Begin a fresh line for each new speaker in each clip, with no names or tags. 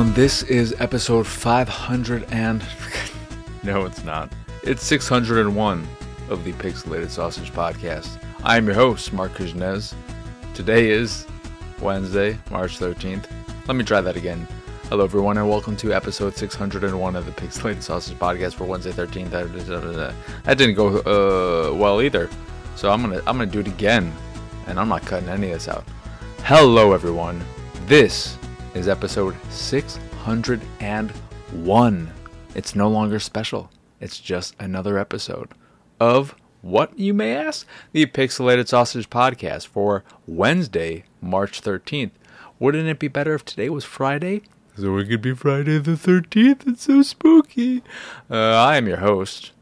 everyone. This is episode 500 and. no, it's not. It's 601 of the Pixelated Sausage Podcast. I am your host, Marc Kuznez. Today is Wednesday, March 13th. Let me try that again. Hello, everyone, and welcome to episode 601 of the Pixelated Sausage Podcast for Wednesday 13th. That didn't go uh, well either, so I'm gonna I'm gonna do it again, and I'm not cutting any of this out. Hello, everyone. This is episode 601. It's no longer special. It's just another episode of what you may ask? The Pixelated Sausage Podcast for Wednesday, March 13th. Wouldn't it be better if today was Friday? So it could be Friday the 13th. It's so spooky. Uh, I am your host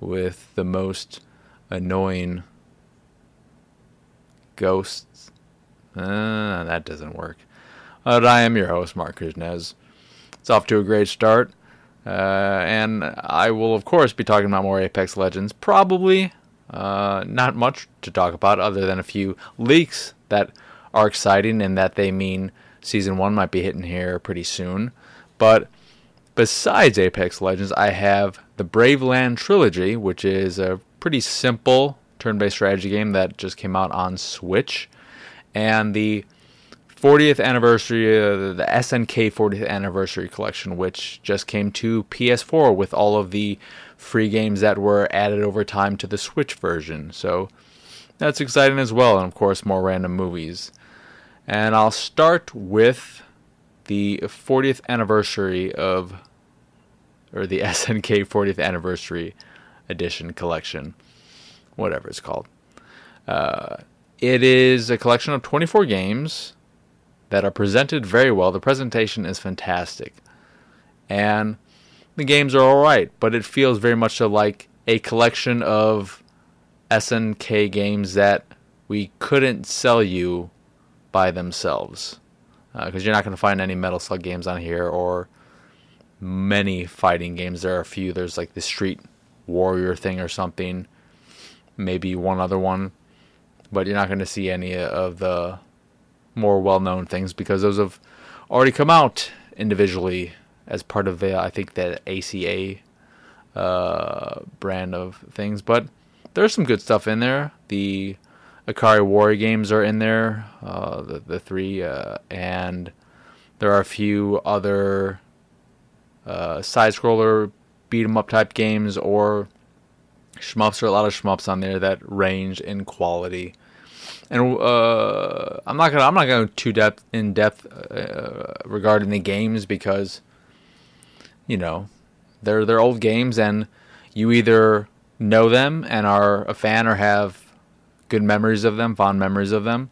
with the most annoying ghosts. Uh, that doesn't work. But I am your host, Marc Kuznez. It's off to a great start. Uh, and I will, of course, be talking about more Apex Legends. Probably uh, not much to talk about other than a few leaks that are exciting and that they mean Season 1 might be hitting here pretty soon. But besides Apex Legends, I have the Braveland Trilogy, which is a pretty simple turn based strategy game that just came out on Switch. And the 40th anniversary, uh, the SNK 40th anniversary collection, which just came to PS4 with all of the free games that were added over time to the Switch version. So that's exciting as well, and of course, more random movies. And I'll start with the 40th anniversary of, or the SNK 40th anniversary edition collection, whatever it's called. Uh, it is a collection of 24 games that are presented very well. The presentation is fantastic. And the games are alright, but it feels very much like a collection of SNK games that we couldn't sell you by themselves. Because uh, you're not going to find any Metal Slug games on here or many fighting games. There are a few. There's like the Street Warrior thing or something. Maybe one other one. But you're not going to see any of the more well-known things because those have already come out individually as part of the I think the ACA uh, brand of things. But there's some good stuff in there. The Ikari Warrior games are in there, uh, the the three, uh, and there are a few other uh, side scroller beat 'em up type games or shmups. Are a lot of shmups on there that range in quality and uh, I'm not gonna I'm not gonna too depth in depth uh, regarding the games because you know they're they're old games and you either know them and are a fan or have good memories of them, fond memories of them,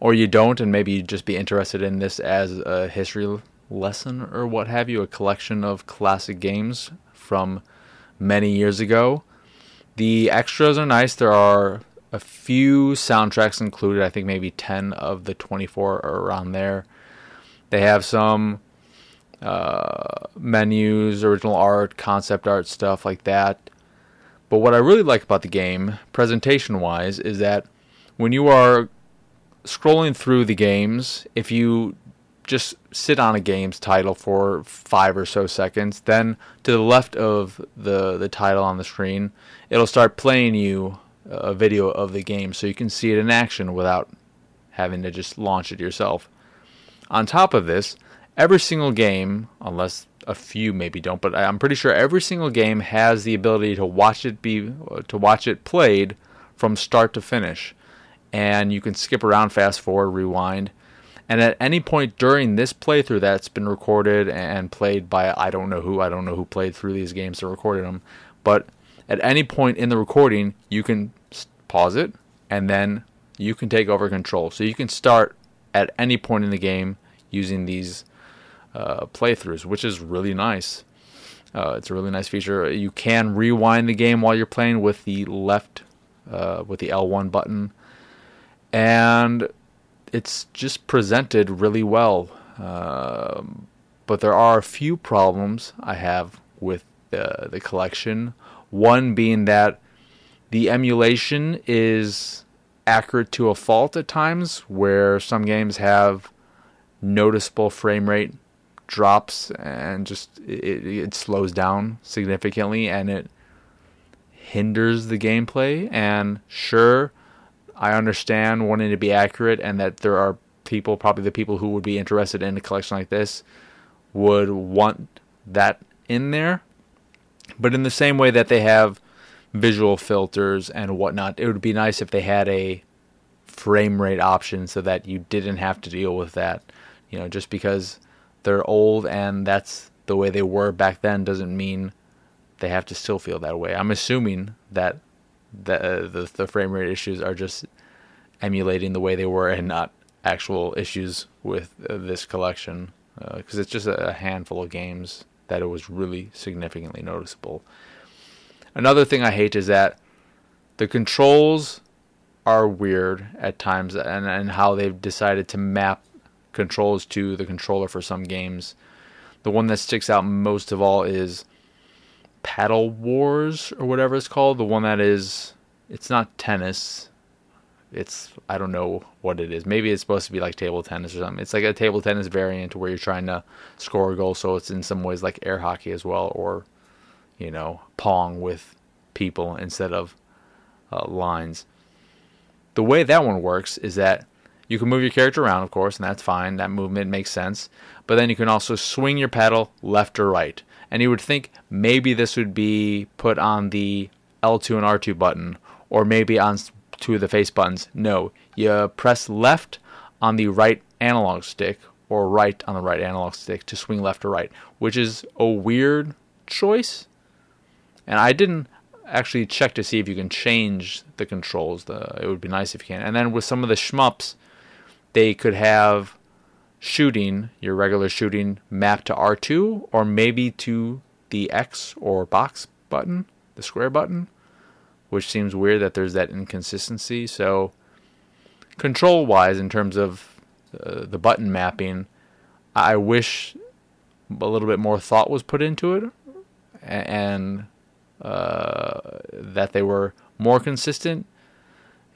or you don't and maybe you just be interested in this as a history lesson or what have you, a collection of classic games from many years ago. The extras are nice. There are a few soundtracks included. I think maybe 10 of the 24 are around there. They have some uh, menus, original art, concept art, stuff like that. But what I really like about the game, presentation wise, is that when you are scrolling through the games, if you just sit on a game's title for five or so seconds, then to the left of the, the title on the screen, it'll start playing you a video of the game so you can see it in action without having to just launch it yourself. On top of this, every single game, unless a few maybe don't, but I'm pretty sure every single game has the ability to watch it be to watch it played from start to finish. And you can skip around, fast forward, rewind. And at any point during this playthrough that's been recorded and played by I don't know who, I don't know who played through these games or recorded them, but at any point in the recording, you can pause it and then you can take over control. So you can start at any point in the game using these uh, playthroughs, which is really nice. Uh, it's a really nice feature. You can rewind the game while you're playing with the left, uh, with the L1 button, and it's just presented really well. Um, but there are a few problems I have with the, the collection. One being that the emulation is accurate to a fault at times, where some games have noticeable frame rate drops and just it, it slows down significantly and it hinders the gameplay. And sure, I understand wanting to be accurate and that there are people, probably the people who would be interested in a collection like this, would want that in there. But in the same way that they have visual filters and whatnot, it would be nice if they had a frame rate option so that you didn't have to deal with that. You know, just because they're old and that's the way they were back then doesn't mean they have to still feel that way. I'm assuming that the uh, the, the frame rate issues are just emulating the way they were and not actual issues with uh, this collection because uh, it's just a handful of games that it was really significantly noticeable. Another thing I hate is that the controls are weird at times and, and how they've decided to map controls to the controller for some games. The one that sticks out most of all is Paddle Wars or whatever it's called. The one that is, it's not tennis. It's, I don't know what it is. Maybe it's supposed to be like table tennis or something. It's like a table tennis variant where you're trying to score a goal. So it's in some ways like air hockey as well, or, you know, Pong with people instead of uh, lines. The way that one works is that you can move your character around, of course, and that's fine. That movement makes sense. But then you can also swing your paddle left or right. And you would think maybe this would be put on the L2 and R2 button, or maybe on two of the face buttons. No, you press left on the right analog stick, or right on the right analog stick to swing left or right, which is a weird choice. And I didn't actually check to see if you can change the controls. The, it would be nice if you can. And then with some of the shmups, they could have shooting, your regular shooting, mapped to R2 or maybe to the X or box button, the square button, which seems weird that there's that inconsistency. So, control wise, in terms of uh, the button mapping, I wish a little bit more thought was put into it and uh, that they were more consistent.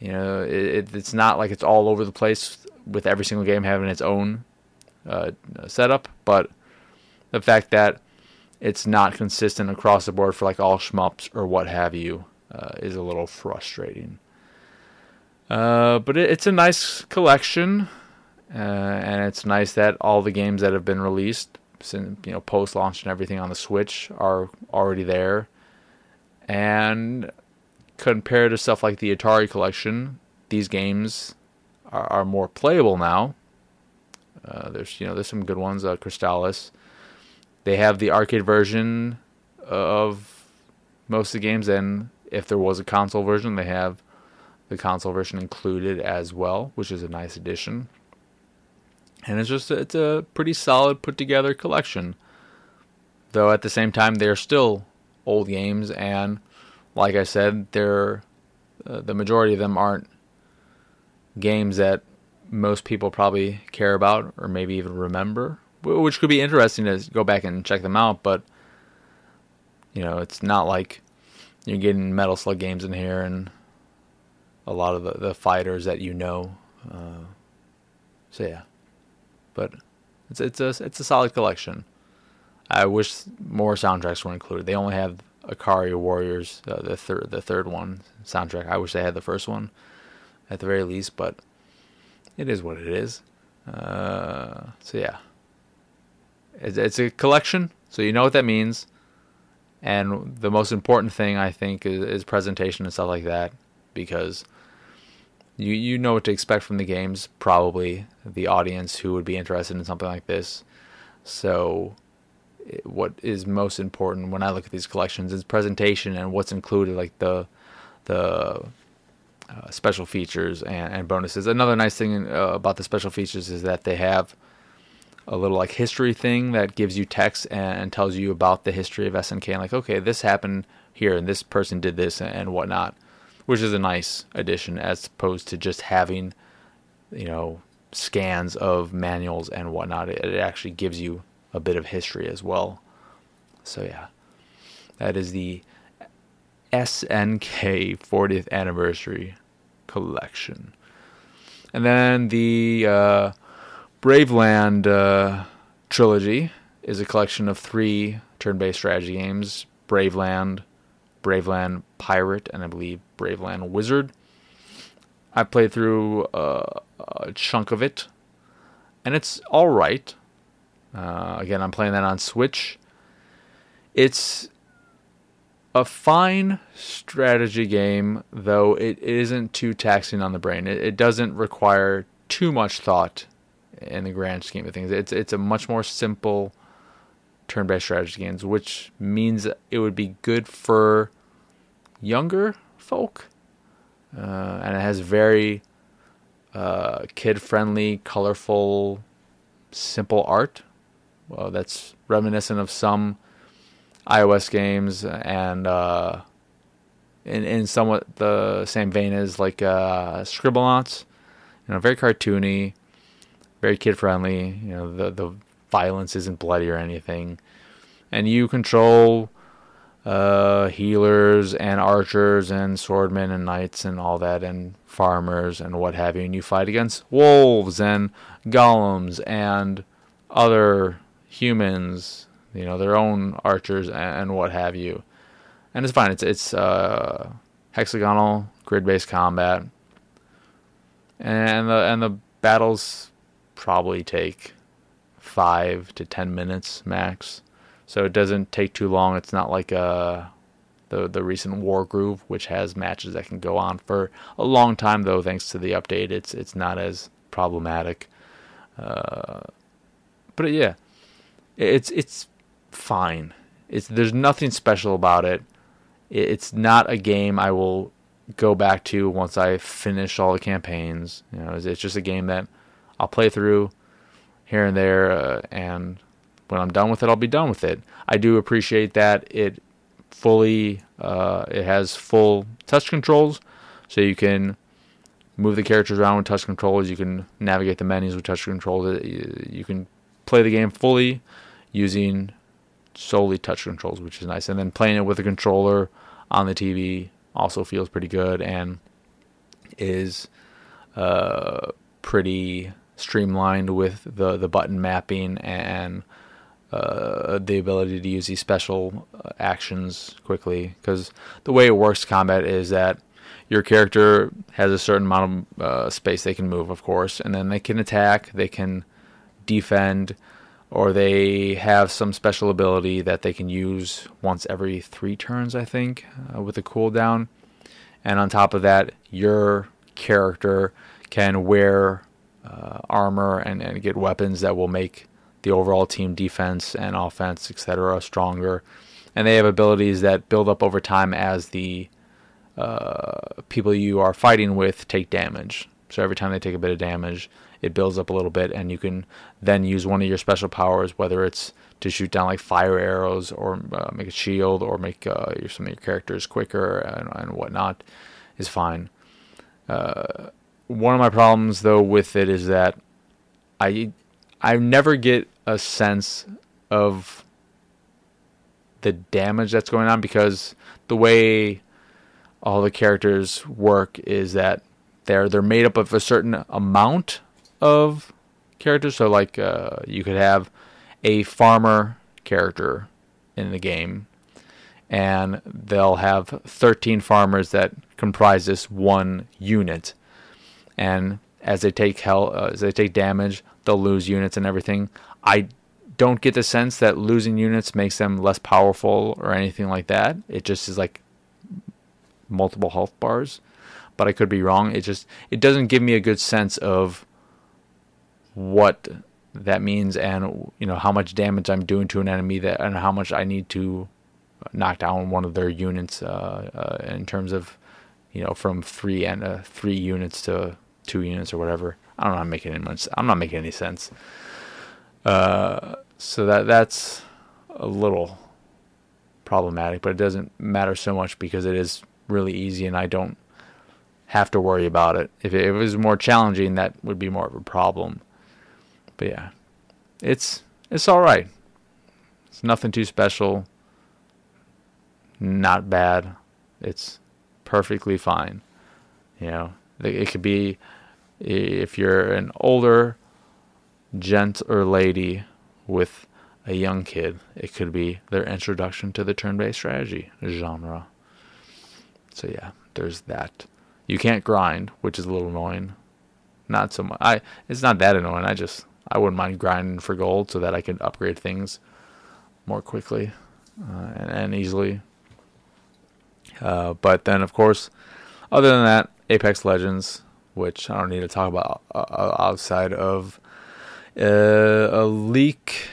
You know, it, it's not like it's all over the place with every single game having its own uh, setup, but the fact that it's not consistent across the board for like all shmups or what have you uh, is a little frustrating. Uh, but it, it's a nice collection, uh, and it's nice that all the games that have been released since you know post launch and everything on the Switch are already there. And compared to stuff like the Atari collection, these games are, are more playable now. Uh, there's you know there's some good ones. Uh, Crystalis. They have the arcade version of most of the games, and if there was a console version, they have the console version included as well, which is a nice addition. And it's just it's a pretty solid put together collection. Though at the same time, they're still old games, and like I said, they're uh, the majority of them aren't games that most people probably care about or maybe even remember, which could be interesting to go back and check them out. But you know, it's not like you're getting Metal Slug games in here and a lot of the, the fighters that you know. Uh, so yeah, but it's it's a it's a solid collection. I wish more soundtracks were included. They only have Ikari Warriors, uh, the third the third one soundtrack. I wish they had the first one at the very least, but it is what it is. Uh, so yeah, it's, it's a collection, so you know what that means. And the most important thing I think is, is presentation and stuff like that, because you you know what to expect from the games. Probably the audience who would be interested in something like this. So, what is most important when I look at these collections is presentation and what's included, like the the uh, special features and, and, bonuses. Another nice thing uh, about the special features is that they have a little like history thing that gives you text and, tells you about the history of SNK and like, okay, this happened here and this person did this and, and whatnot, which is a nice addition as opposed to just having, you know, scans of manuals and whatnot. It, it actually gives you a bit of history as well. So yeah, that is the SNK 40th Anniversary Collection. And then the uh, Braveland uh, trilogy is a collection of three turn-based strategy games: Braveland, Braveland Pirate, and I believe Braveland Wizard. I played through uh, a chunk of it, and it's all right. Uh, again, I'm playing that on Switch. It's a fine strategy game, though it isn't too taxing on the brain. It, it doesn't require too much thought in the grand scheme of things. It's it's a much more simple turn-based strategy games, which means it would be good for younger folk, uh, and it has very uh, kid-friendly, colorful, simple art. Well, that's reminiscent of some iOS games and uh, in in somewhat the same vein as like uh, Scribblenauts. You know, very cartoony, very kid friendly. You know, the the violence isn't bloody or anything, and you control uh, healers and archers and swordmen and knights and all that and farmers and what have you. And you fight against wolves and golems and other humans you know, their own archers and, what have you. And it's fine. It's it's uh, hexagonal grid-based combat, and the and the battles probably take five to ten minutes max. So it doesn't take too long. It's not like uh, the the recent Wargroove, which has matches that can go on for a long time. Though thanks to the update, it's it's not as problematic. Uh, but yeah, it's it's fine. It's there's nothing special about it. It's not a game I will go back to once I finish all the campaigns. You know, it's, just a game that I'll play through here and there, uh, and when I'm done with it, I'll be done with it. I do appreciate that it fully uh, it has full touch controls, so you can move the characters around with touch controls. You can navigate the menus with touch controls. You can play the game fully using solely touch controls, which is nice. And then playing it with a controller on the TV also feels pretty good and is uh, pretty streamlined with the, the button mapping and uh, the ability to use these special uh, actions quickly. Because the way it works, combat is that your character has a certain amount of uh, space they can move, of course, and then they can attack, they can defend, or they have some special ability that they can use once every three turns, I think, uh, with a cooldown. And on top of that, your character can wear uh, armor and, and get weapons that will make the overall team defense and offense, etc., stronger. And they have abilities that build up over time as the uh, people you are fighting with take damage. So every time they take a bit of damage, it builds up a little bit, and you can then use one of your special powers, whether it's to shoot down like fire arrows or uh, make a shield or make uh, some of your characters quicker and, and whatnot, is fine. Uh, one of my problems though with it is that I I never get a sense of the damage that's going on because the way all the characters work is that they're they're made up of a certain amount of characters. So, like, uh, you could have a farmer character in the game, and they'll have 13 farmers that comprise this one unit. And as they take hell, uh, as they take damage, they'll lose units and everything. I don't get the sense that losing units makes them less powerful or anything like that. It just is like multiple health bars, but I could be wrong. It just it doesn't give me a good sense of what that means and you know how much damage I'm doing to an enemy that and how much I need to knock down one of their units uh, uh, in terms of you know from three and uh, three units to two units or whatever. I don't making any. I'm not making any sense. Uh, so that that's a little problematic, but it doesn't matter so much because it is really easy and I don't have to worry about it. If it, if it was more challenging, that would be more of a problem. But yeah, it's it's all right. It's nothing too special. Not bad. It's perfectly fine. You know, it could be if you're an older gent or lady with a young kid, it could be their introduction to the turn-based strategy genre. So yeah, there's that. You can't grind, which is a little annoying. Not so much. I it's not that annoying. I just I wouldn't mind grinding for gold so that I could upgrade things more quickly uh, and, and, easily. Uh, but then, of course, other than that, Apex Legends, which I don't need to talk about uh, uh outside of uh, a leak,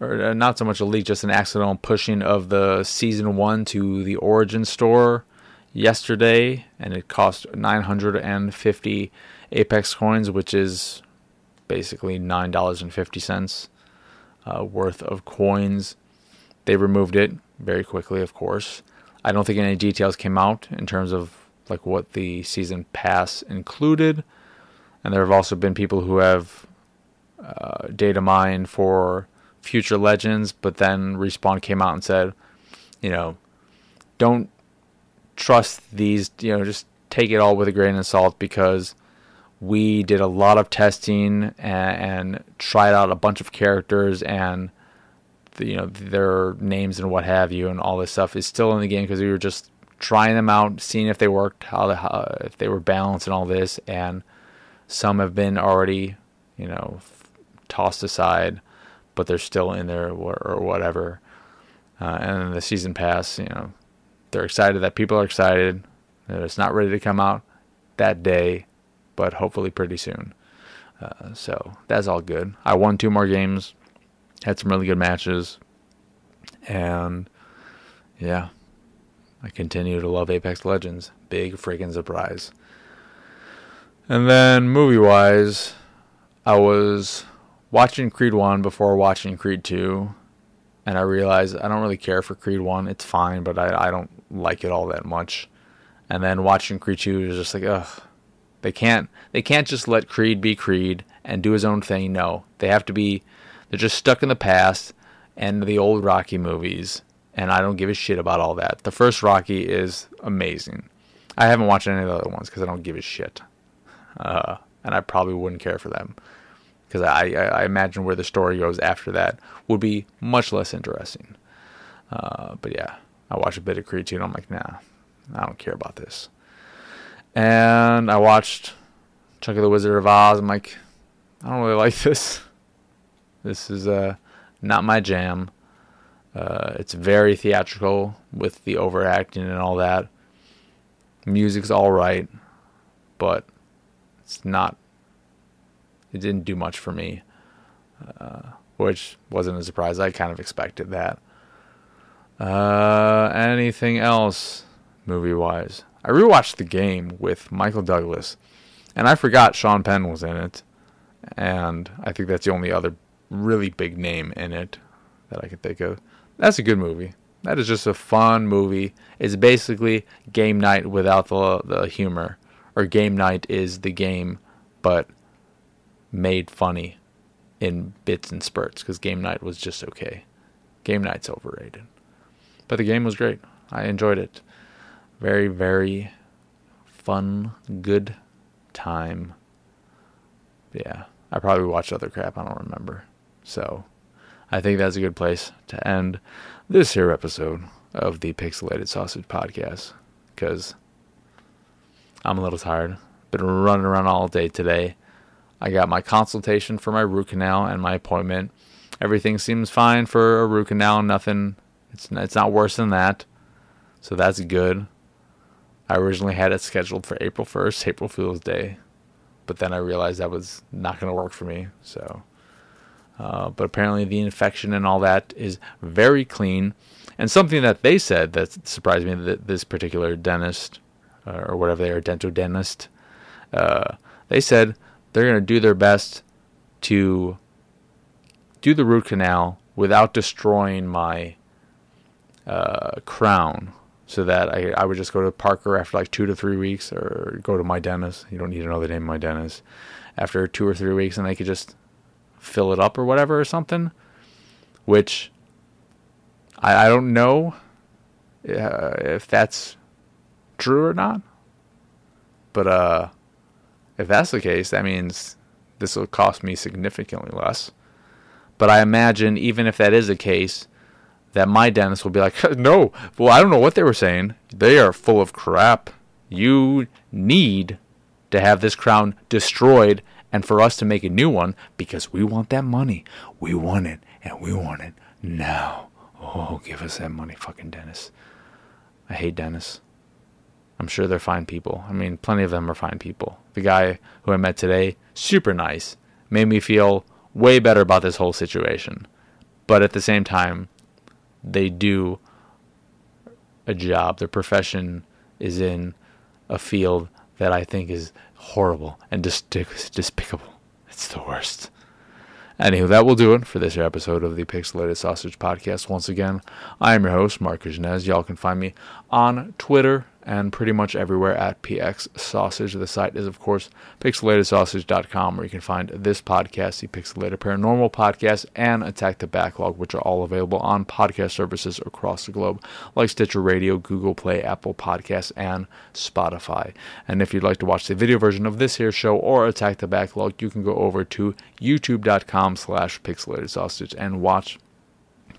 or uh, not so much a leak, just an accidental pushing of the season one to the Origin store yesterday, and it cost 950 Apex coins, which is basically nine dollars and fifty cents uh, worth of coins. They removed it very quickly, of course. I don't think any details came out in terms of like what the season pass included, and there have also been people who have uh, data mined for future legends, but then respawn came out and said, you know, don't trust these. You know, just take it all with a grain of salt because we did a lot of testing and, and tried out a bunch of characters and you know their names and what have you and all this stuff is still in the game because we were just trying them out, seeing if they worked, how, how if they were balanced and all this, and some have been already you know tossed aside, but they're still in there or, whatever. Uh, and the season pass, you know, they're excited that people are excited. That it's not ready to come out that day but hopefully pretty soon. Uh, so that's all good. I won two more games, had some really good matches, and yeah, I continue to love Apex Legends. Big freaking surprise. And then movie wise, I was watching Creed 1 before watching Creed 2, and I realized I don't really care for Creed 1. It's fine, but I, I don't like it all that much. And then watching Creed 2 is just like, ugh, they can't they can't just let Creed be Creed and do his own thing. No, they have to be they're just stuck in the past and the old Rocky movies and I don't give a shit about all that. The first Rocky is amazing. I haven't watched any of the other ones because I don't give a shit, uh, and I probably wouldn't care for them because I, I, I, imagine where the story goes after that would be much less interesting. Uh, but yeah, I watch a bit of Creed 2 and I'm like, nah, I don't care about this. And I watched Chunk of the Wizard of Oz. I'm like, I don't really like this. This is uh, not my jam. Uh, it's very theatrical with the overacting and all that. Music's all right, but it's not. It didn't do much for me, uh, which wasn't a surprise. I kind of expected that. Uh, anything else movie wise? I rewatched the game with Michael Douglas, and I forgot Sean Penn was in it, and I think that's the only other really big name in it that I can think of. That's a good movie. That is just a fun movie. It's basically game night without the the humor, or game night is the game, but made funny in bits and spurts because game night was just okay. Game night's overrated, but the game was great. I enjoyed it. Very, very fun, good time. Yeah, I probably watched other crap. I don't remember. So I think that's a good place to end this here episode of the Pixelated Sausage Podcast because I'm a little tired. Been running around all day today. I got my consultation for my root canal and my appointment. Everything seems fine for a root canal. Nothing. It's it's not worse than that. So that's good. I originally had it scheduled for April 1st, April Fool's Day, but then I realized that was not going to work for me. So, uh, but apparently the infection and all that is very clean. And something that they said that surprised me that this particular dentist uh, or whatever they are, dental dentist, uh, they said they're going to do their best to do the root canal without destroying my uh, crown so that I, I would just go to Parker after like two to three weeks or go to my dentist. You don't need to know the name of my dentist. After two or three weeks, and they could just fill it up or whatever or something, which I, I don't know uh, if that's true or not. But uh, if that's the case, that means this will cost me significantly less. But I imagine even if that is the case, that my dentist will be like, no, well, I don't know what they were saying. They are full of crap. You need to have this crown destroyed and for us to make a new one because we want that money. We want it and we want it now. Oh, give us that money, fucking Dennis. I hate Dennis. I'm sure they're fine people. I mean, plenty of them are fine people. The guy who I met today, super nice, made me feel way better about this whole situation. But at the same time, they do a job. Their profession is in a field that I think is horrible and despicable. It's the worst. Anywho, that will do it for this episode of the Pixelated Sausage Podcast. Once again, I am your host, Marc Kuznez. Y'all can find me on Twitter and pretty much everywhere at PX Sausage. The site is, of course, pixelatedsausage.com, where you can find this podcast, the Pixelated Paranormal Podcast, and Attack the Backlog, which are all available on podcast services across the globe, like Stitcher Radio, Google Play, Apple Podcasts, and Spotify. And if you'd like to watch the video version of this here show or Attack the Backlog, you can go over to youtube.com slash pixelated sausage and watch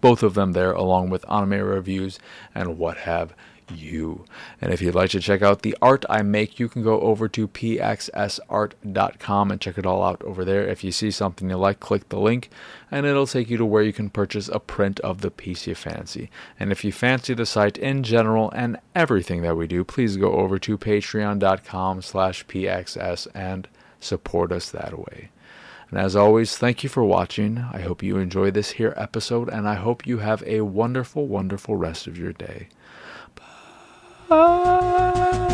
both of them there, along with anime reviews and what have you. And if you'd like to check out the art I make, you can go over to pxsart.com and check it all out over there. If you see something you like, click the link and it'll take you to where you can purchase a print of the piece you fancy. And if you fancy the site in general and everything that we do, please go over to patreon.com slash pxs and support us that way. And as always, thank you for watching. I hope you enjoy this here episode, and I hope you have a wonderful, wonderful rest of your day. 啊。